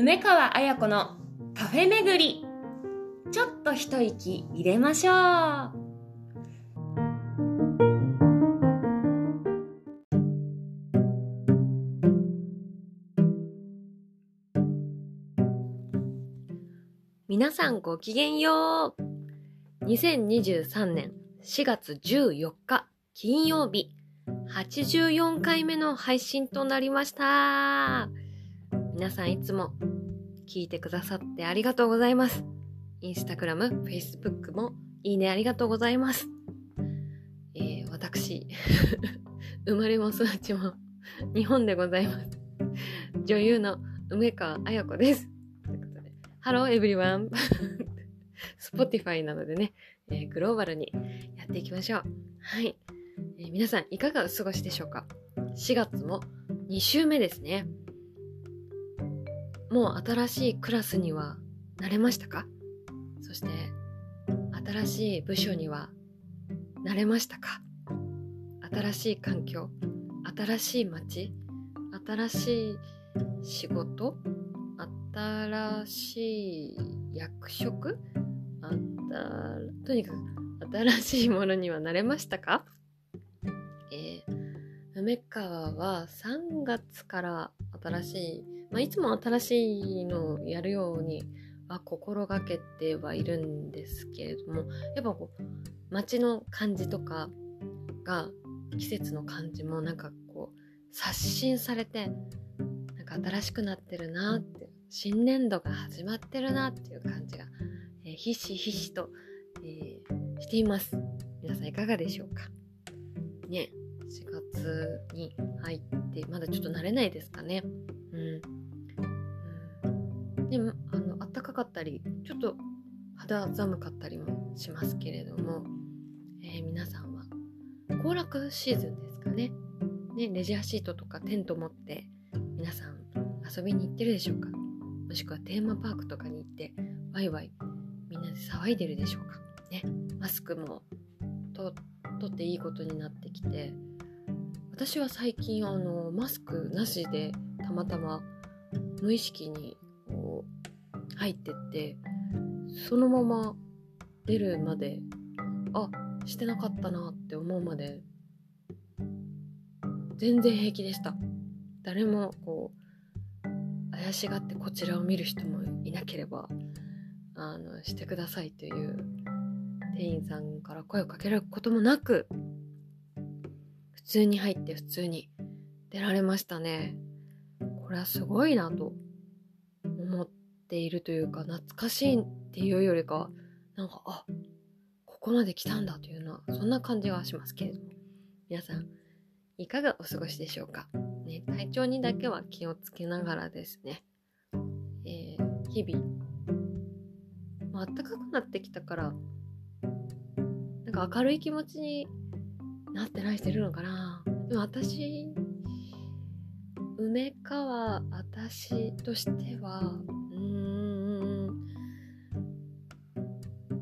梅川彩子のカフェ巡り。ちょっと一息入れましょう。皆さんごきげんよう。2023年4月14日金曜日。84回目の配信となりました。皆さんいつも聞いてくださってありがとうございますインスタグラム、フェイスブックもいいねありがとうございますえー、私 生まれも育ちも日本でございます女優の梅川彩子ですということでハローエブリワン Spotify などでね、えー、グローバルにやっていきましょう。はい、えー、皆さんいかがお過ごしでしょうか ?4 月も2週目ですね。もう新しいクラスには慣れましたか？そして新しい部署には慣れましたか？新しい環境新しい街新しい仕事新しい役職あたとにかく新しいものにはなれましたか？えー、梅川は3月から新しい、まあ、いつも新しいのをやるようには心がけてはいるんですけれどもやっぱこう街の感じとかが季節の感じもなんかこう刷新されてなんか新しくなってるなって新年度が始まってるなっていう感じが、えー、ひしひしと、えー、しています。皆さんいかがでしょうか？ね、4月に入ってまだちょっと慣れないですかね。うん。でも、あの、暖かかったり、ちょっと肌寒かったりもしますけれども、えー、皆さんは行楽シーズンですかね。ね、レジャーシートとかテント持って皆さん遊びに行ってるでしょうかもしくはテーマパークとかに行ってワイワイみんなで騒いでるでしょうかねマスクもと取っていいことになってきて私は最近あのマスクなしでたまたま無意識に入ってってそのまま出るまであしてなかったなって思うまで全然平気でした。誰もこう怪しがってこちらを見る人もいなければあのしてくださいという店員さんから声をかけられることもなく普通に入って普通に出られましたね。これはすごいなと。っているというか懐かしいっていうよりかなんかあここまで来たんだというのはそんな感じはしますけれども。皆さんいかがお過ごしでしょうか？ね、体調にだけは気をつけながらですね、えー、日々、まあったかくなってきたから、なんか明るい気持ちになってないしてるのかな。でも私、梅川、私としては、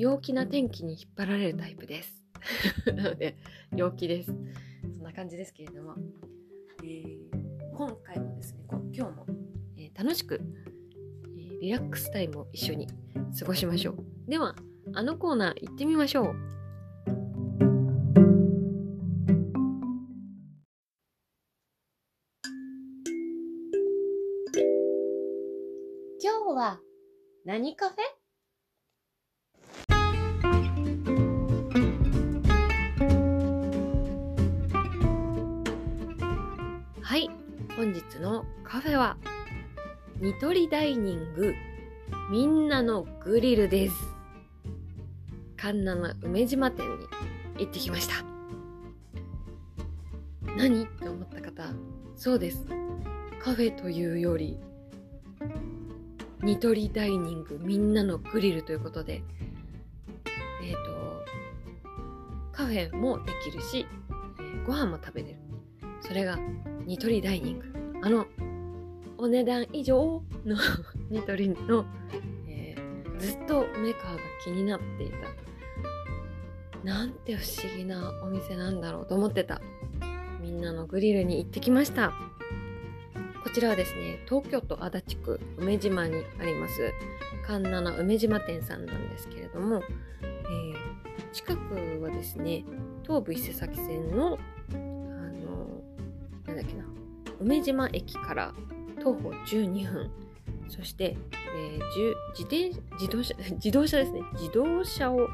陽気な天気に引っ張られるタイプです。なので、陽気です。そんな感じですけれども。えー今回もですね今日も、えー、楽しく、えー、リラックスタイムを一緒に過ごしましょうではあのコーナー行ってみましょう今日は何カフェ？本日のカフェはニトリダイニングみんなのグリルです。神奈の梅島店に行ってきました。何？って思った方そうです。カフェというよりニトリダイニングみんなのグリルということでえっ、ー、とカフェもできるし、え、ご飯も食べれる。それがニトリダイニング。あのお値段以上のニトリの、えー、ずっとメーカーが気になっていた。なんて不思議なお店なんだろうと思ってた。みんなのグリルに行ってきました。こちらはですね東京都足立区梅島にあります。環七梅島店さんなんですけれども、えー、近くはですね東武伊勢崎線の梅島駅から徒歩12分。そして、えー、自転自動車 自動車ですね。自動車を、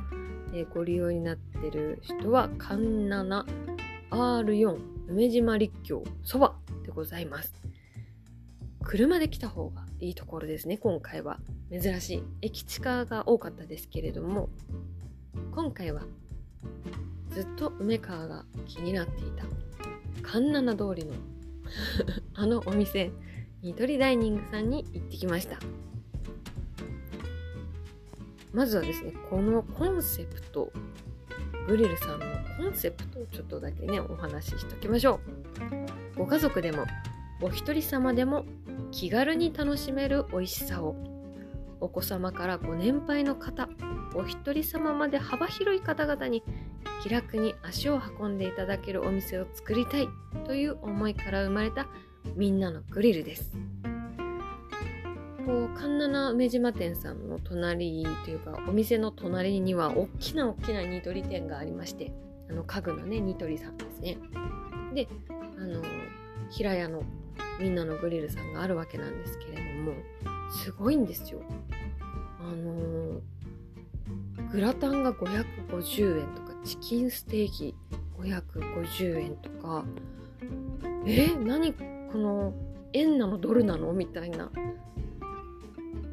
えー、ご利用になってる人は環七 R4 梅島立教そばでございます。車で来た方がいいところですね今回は。珍しい駅地下が多かったですけれども今回はずっと梅川が気になっていた環七通りのあのお店ニトリダイニングさんに行ってきました。まずはですねこのコンセプトグリルさんのコンセプトをちょっとだけねお話ししときましょう。ご家族でもお一人様でも気軽に楽しめる美味しさを。お子様からご年配の方お一人様まで幅広い方々に気楽に足を運んでいただけるお店を作りたいという思いから生まれたみんなのグリルです。こう環七梅島店さんの隣というかお店の隣には大きな大きなニトリ店がありましてあの家具のねニトリさんですね。であの平屋のみんなのグリルさんがあるわけなんですけれどもすごいんですよ。あのグラタンが550円とかチキンステーキ550円とか。え何この円なのドルなのみたいな。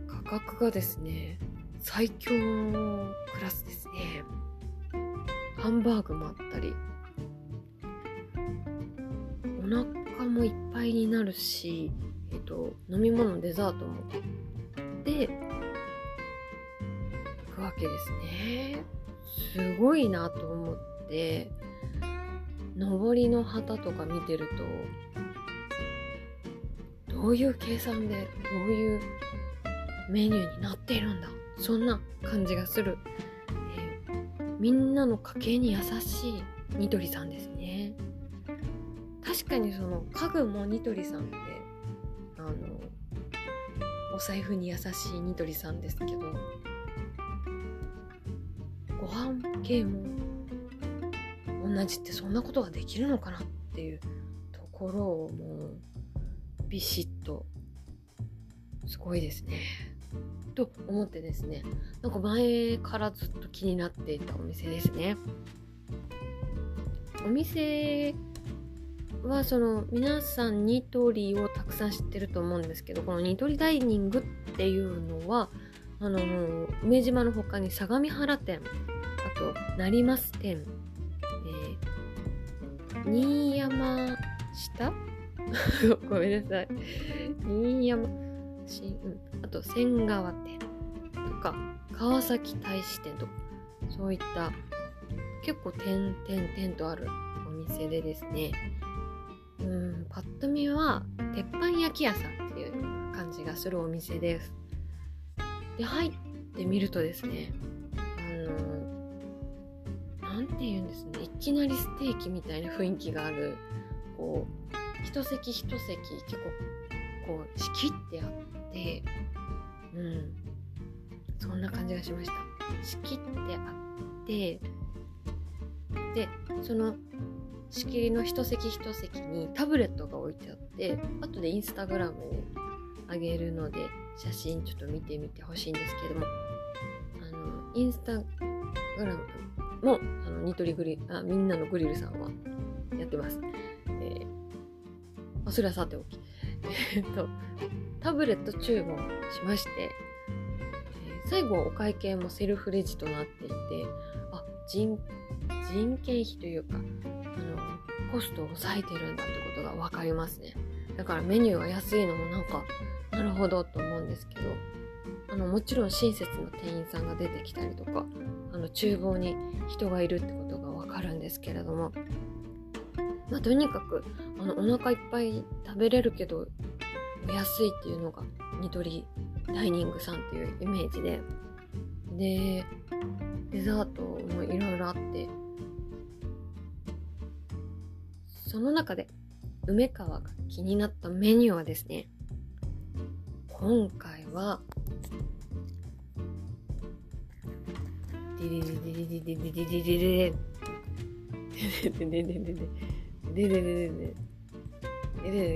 価格がですね最強のクラスですね。ハンバーグもあったり。お腹もいっぱいになるし、えっと、飲み物デザートもでくわけですね。すごいなと思って上りの旗とか見てるとどういう計算でどういうメニューになっているんだそんな感じがする、えー、みんなの家計に優しいニトリさんですね。確かにその家具もニトリさんってあのお財布に優しいニトリさんですけど飯系も同じってそんなことができるのかなっていうところをもうビシッとすごいですね。と思ってですねなんか前からずっと気になっていたお店ですねお店はその皆さんニトリをたくさん知ってると思うんですけどこのニトリダイニングっていうのはあの梅島の他に相模原店あと成増店、えー、新山下？ごめんなさい。新山新、うん、あと仙川店とか川崎大使店とか。そういった結構点々点とあるお店でですね。うんパッと見は鉄板焼き屋さんっていう感じがするお店です。で入ってみるとですね何て言うんですね。いきなりステーキみたいな雰囲気がある。こう一席一席結構こう仕切ってあって。うん。そんな感じがしました。仕切ってあって。でその仕切りの一席一席にタブレットが置いてあって後でインスタグラムにあげるので写真ちょっと見てみてほしいんですけども。あのインスタグラムもあのニトリグリあみんなのグリルさんはやってます、えー、それはさておき。えっとタブレット注文しまして、えー、最後お会計もセルフレジとなっていてあ人人件費というかあのコストを抑えてるんだってことが分かりますね。だからメニューが安いのもなんかなるほどと思うんですけどあのもちろん親切な店員さんが出てきたりとかの厨房に人がいるってことが分かるんですけれども、まあ、とにかくあのお腹いっぱい食べれるけど安いっていうのがニトリダイニングさんっていうイメージで。でデザートもいろいろあって。その中で梅川が気になったメニューはですね。今回は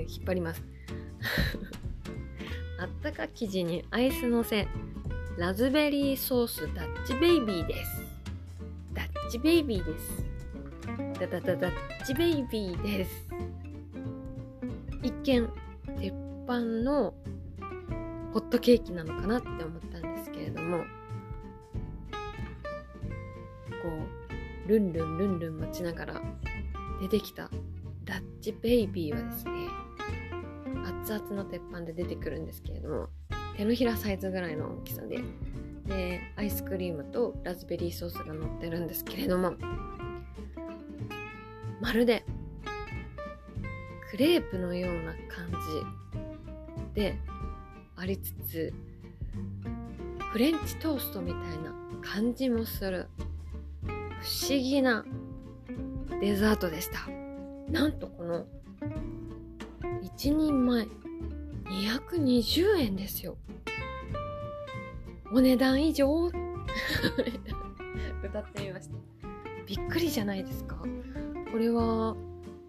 引っ張りますあったか生地にアイスのせラズベリーソースダッチベイビーですダッチベイビーですダダダダッチベイビーです一見鉄板のホットケーキなのかなって思ったんですけれどもこうルンルンルンルン待ちながら出てきたダッチベイビーはですね熱々の鉄板で出てくるんですけれども手のひらサイズぐらいの大きさででアイスクリームとラズベリーソースが乗ってるんですけれどもまるでクレープのような感じでありつつフレンチトーストみたいな感じもする。不思議なデザートでした。なんとこの1人前220円ですよ。お値段以上？歌ってみました。びっくりじゃないですか。これは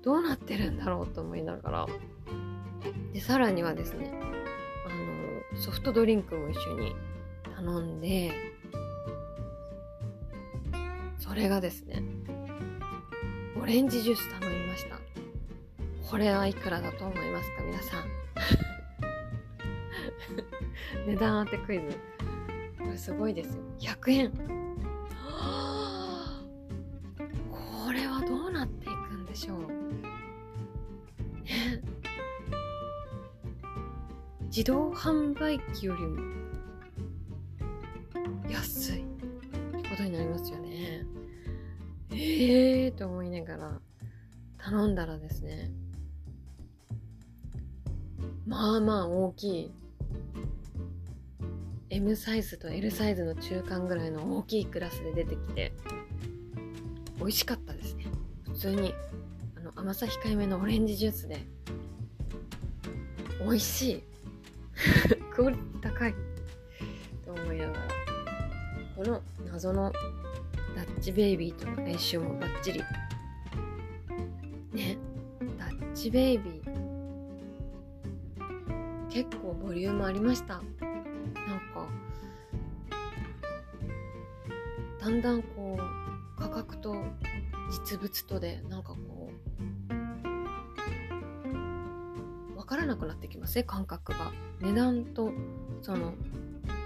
どうなってるんだろうと思いながら。でさらにはですねあのソフトドリンクも一緒に頼んでそれがですねオレンジジュース頼みました。これはいくらだと思いますか皆さん。値段当てクイズ。これすごいですよ。100円。これはどうなっていくんでしょう。ね自動販売機よりも思いながら頼んだらですねまあまあ大きい M サイズと L サイズの中間ぐらいの大きいクラスで出てきて美味しかったですね。普通にあの甘さ控えめのオレンジジュースで美味しい。クオリティ高い。と思いながらこの謎のダッチベイビーとの練習もバッチリ。チベイビー。結構ボリュームありました。なんかだんだんこう価格と実物とでなんかこう分からなくなってきますね感覚が。値段とその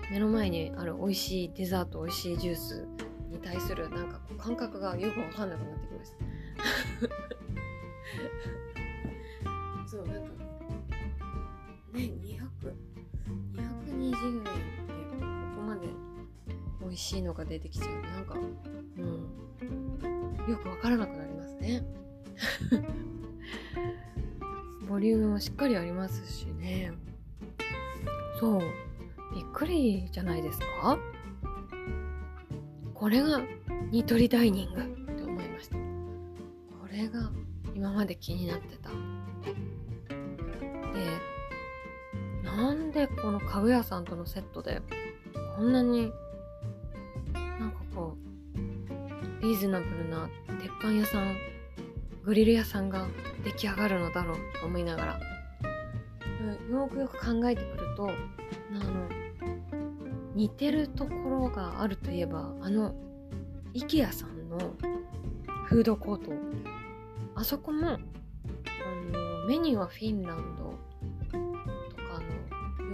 目の前にある美味しいデザート美味しいジュースに対するなんか感覚がよく分かんなくなってきましたそうなんかね200 220円ってここまで美味しいのが出てきちゃう。となんかうん。よくわからなくなりますね。ボリュームもしっかりありますしね。そう。びっくりじゃないですか？これがニトリダイニングって思いました。これが今まで気になってた。でなんでこの家具屋さんとのセットでこんなになんかこうリーズナブルな鉄板屋さんグリル屋さんが出来上がるのだろうと思いながらよくよく考えてくるとあの似てるところがあるといえばあの IKEA さんのフードコート。あそこもあのメニューはフィンランド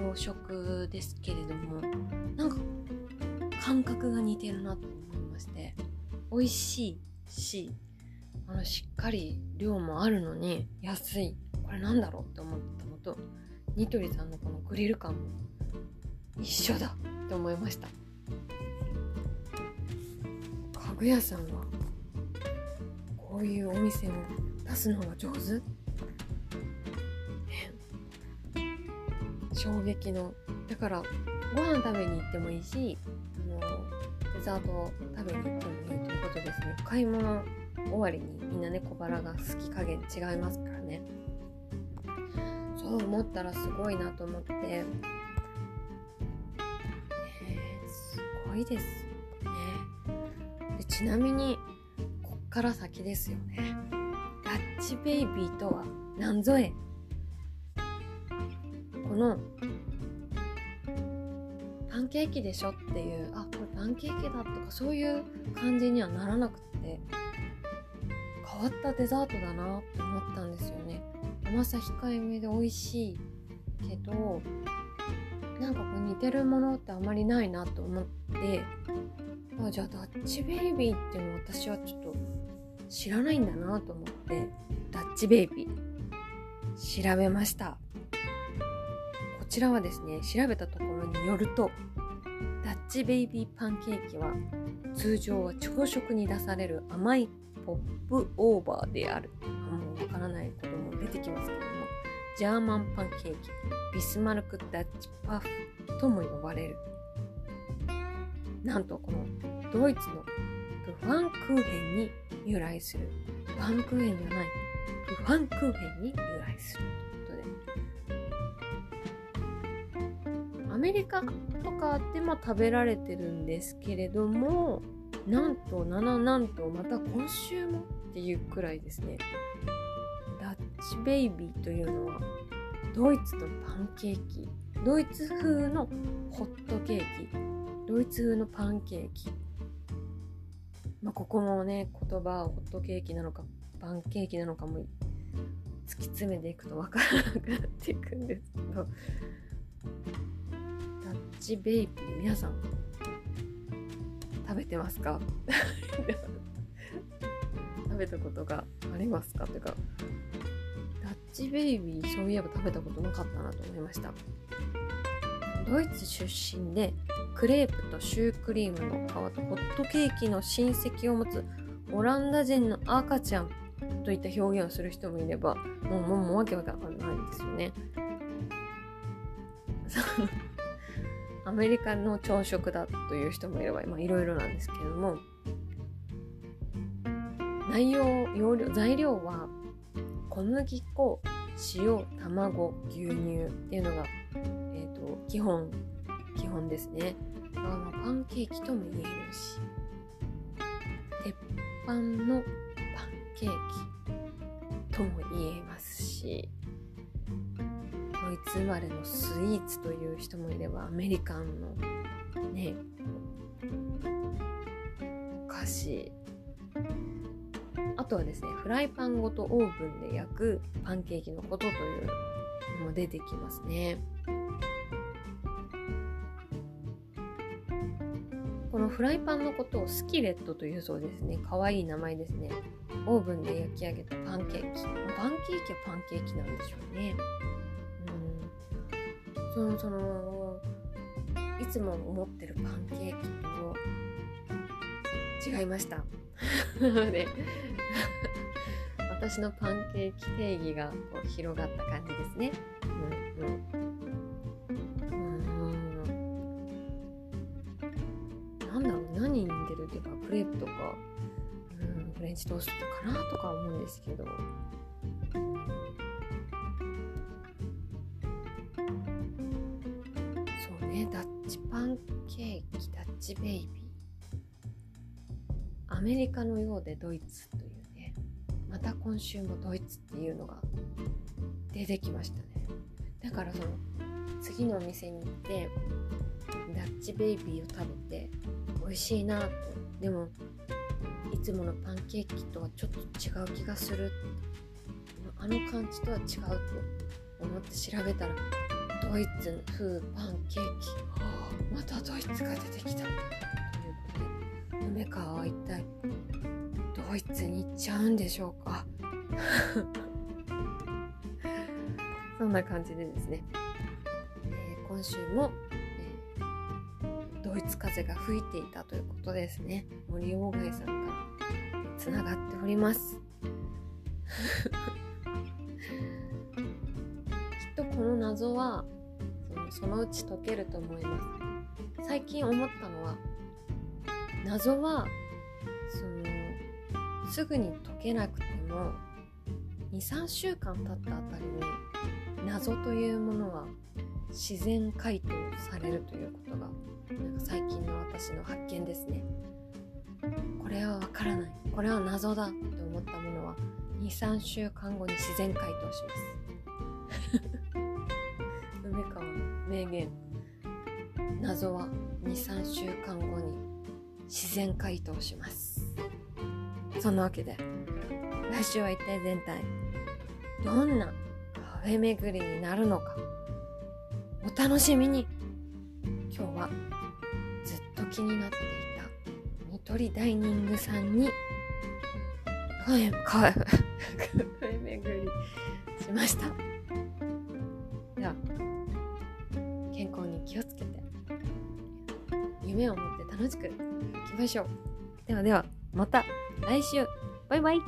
洋食ですけれどもなんか感覚が似てるなと思いまして美味しいしあのしっかり量もあるのに安い。これなんだろうって思ったのとニトリさんのこのグリル感も一緒だって思いました。家具屋さんはこういうお店を出すのが上手、衝撃の。だからご飯食べに行ってもいいしあのデザートを食べに行ってもいいということですね。買い物終わりにみんなね小腹が好き加減違いますからね。そう思ったらすごいなと思って、えー、すごいですね。でちなみにこっから先ですよね。ダッチベイビーとは何ぞえこのパンケーキでしょっていうあこれパンケーキだとかそういう感じにはならなくて変わったデザートだなって思ったんですよね。甘さ控えめで美味しいけどなんかこう似てるものってあまりないなと思ってあじゃあダッチベイビーっていうの私はちょっと知らないんだなと思ってダッチベイビー調べました。ちらはですね調べたところによるとダッチベイビーパンケーキは通常は朝食に出される甘いポップオーバーである。もうわからないことも出てきますけども。ジャーマンパンケーキビスマルクダッチパフとも呼ばれる。なんとこのドイツのプファンクーヘンに由来する。プファンクーヘンじゃない。プファンクーヘンに由来する。メリカとかでも食べられてるんですけれどもなんと7なんとまた今週もっていうくらいですね。ダッチベイビーというのはドイツのパンケーキ。ドイツ風のホットケーキ。ドイツ風のパンケーキ。まあ、ここもね言葉をホットケーキなのかパンケーキなのかも突き詰めていくと分からなくなっていくんですけど。チベイビー皆さん食べてますか？食べたことがありますか？というかダッチベイビーそういえば食べたことなかったなと思いました。ドイツ出身でクレープとシュークリームの皮とホットケーキの親戚を持つオランダ人の赤ちゃんといった表現をする人もいればもうもうもうわけわかんないんですよね。アメリカの朝食だという人もいればいろいろなんですけれども内容容量材料は小麦粉塩卵牛乳っていうのが、えーと、基本基本ですね。あのパンケーキとも言えるし鉄板のパンケーキとも言えますしドイツ生まれのスイーツという人もいればアメリカンのねお菓子。あとはですねフライパンごとオーブンで焼くパンケーキのことというのも出てきますね。このフライパンのことをスキレットというそうですねかわいい名前ですね。オーブンで焼き上げたパンケーキ。パンケーキはパンケーキなんでしょうね。そのそのいつも思ってるパンケーキと違いました。で 私のパンケーキ定義がこう広がった感じですね。うんうんなんだろう何に似てるっていうかクレープとかうんフレンチトーストかなとか思うんですけど。チベイビー。アメリカのようでドイツというね。また今週もドイツっていうのが出てきましたね。だからその次のお店に行ってダッチベイビーを食べて美味しいなとでもいつものパンケーキとはちょっと違う気がする。あの感じとは違うと思って調べたらドイツ風パンケーキ、はあ、またドイツが出てきた。ということで梅川は一体ドイツに行っちゃうんでしょうか。そんな感じでですね、えー、今週も、えー、ドイツ風が吹いていたということですね。森鴎外さんからつながっております。謎はそのうち解けると思います。最近思ったのは謎はそのすぐに解けなくても23週間経ったあたりに謎というものは自然回答されるということがなんか最近の私の発見ですね。これはわからない。これは謎だと思ったものは23週間後に自然回答します。名言。謎は23週間後に自然回答します。そんなわけで来週は一体全体どんなカフェ巡りになるのかお楽しみに。今日はずっと気になっていたニトリダイニングさんにカフェカフェカフェ巡りしました。気をつけて。夢を持って楽しくいきましょう。ではではまた来週。バイバイ。